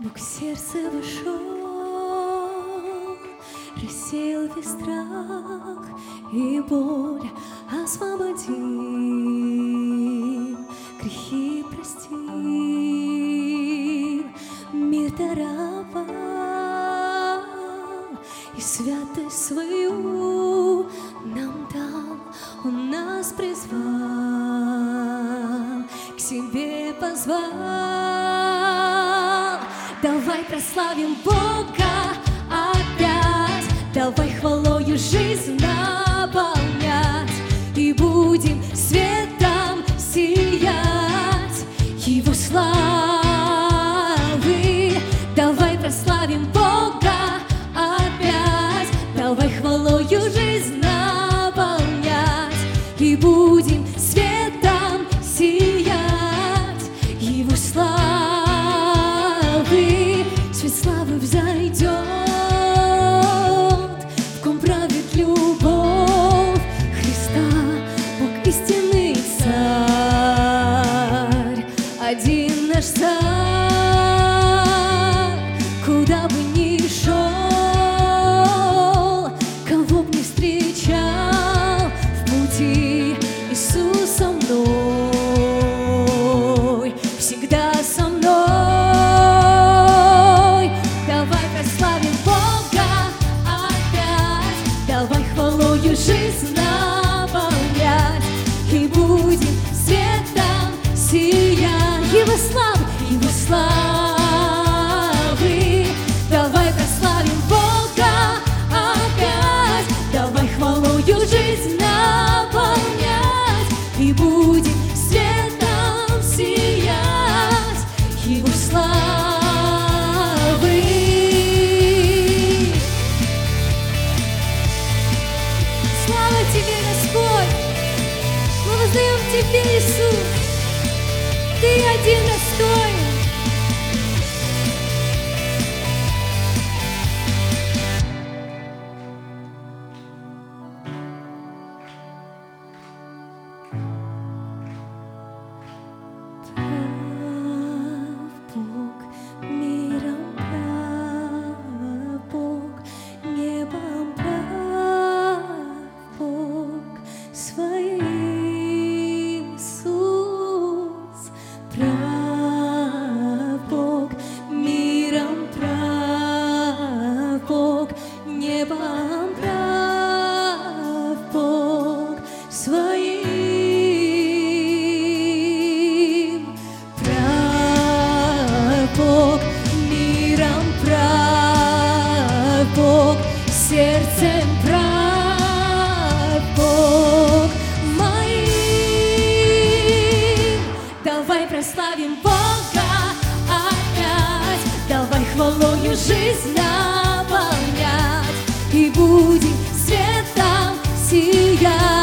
Бог в сердце вошел, рассеял весь страх и боль, освободил, грехи простил, мир даровал и святость свою нам дал, Он нас призвал, к себе позвал. Давай прославим Бога опять, давай хвалою жизнь куда бы ни шел, Слава Тебе, Господь! Мы воздаем Тебе, Иисус! Ты один сердцем прав Бог моим. Давай прославим Бога опять, давай хвалою жизнь наполнять и будем светом сиять.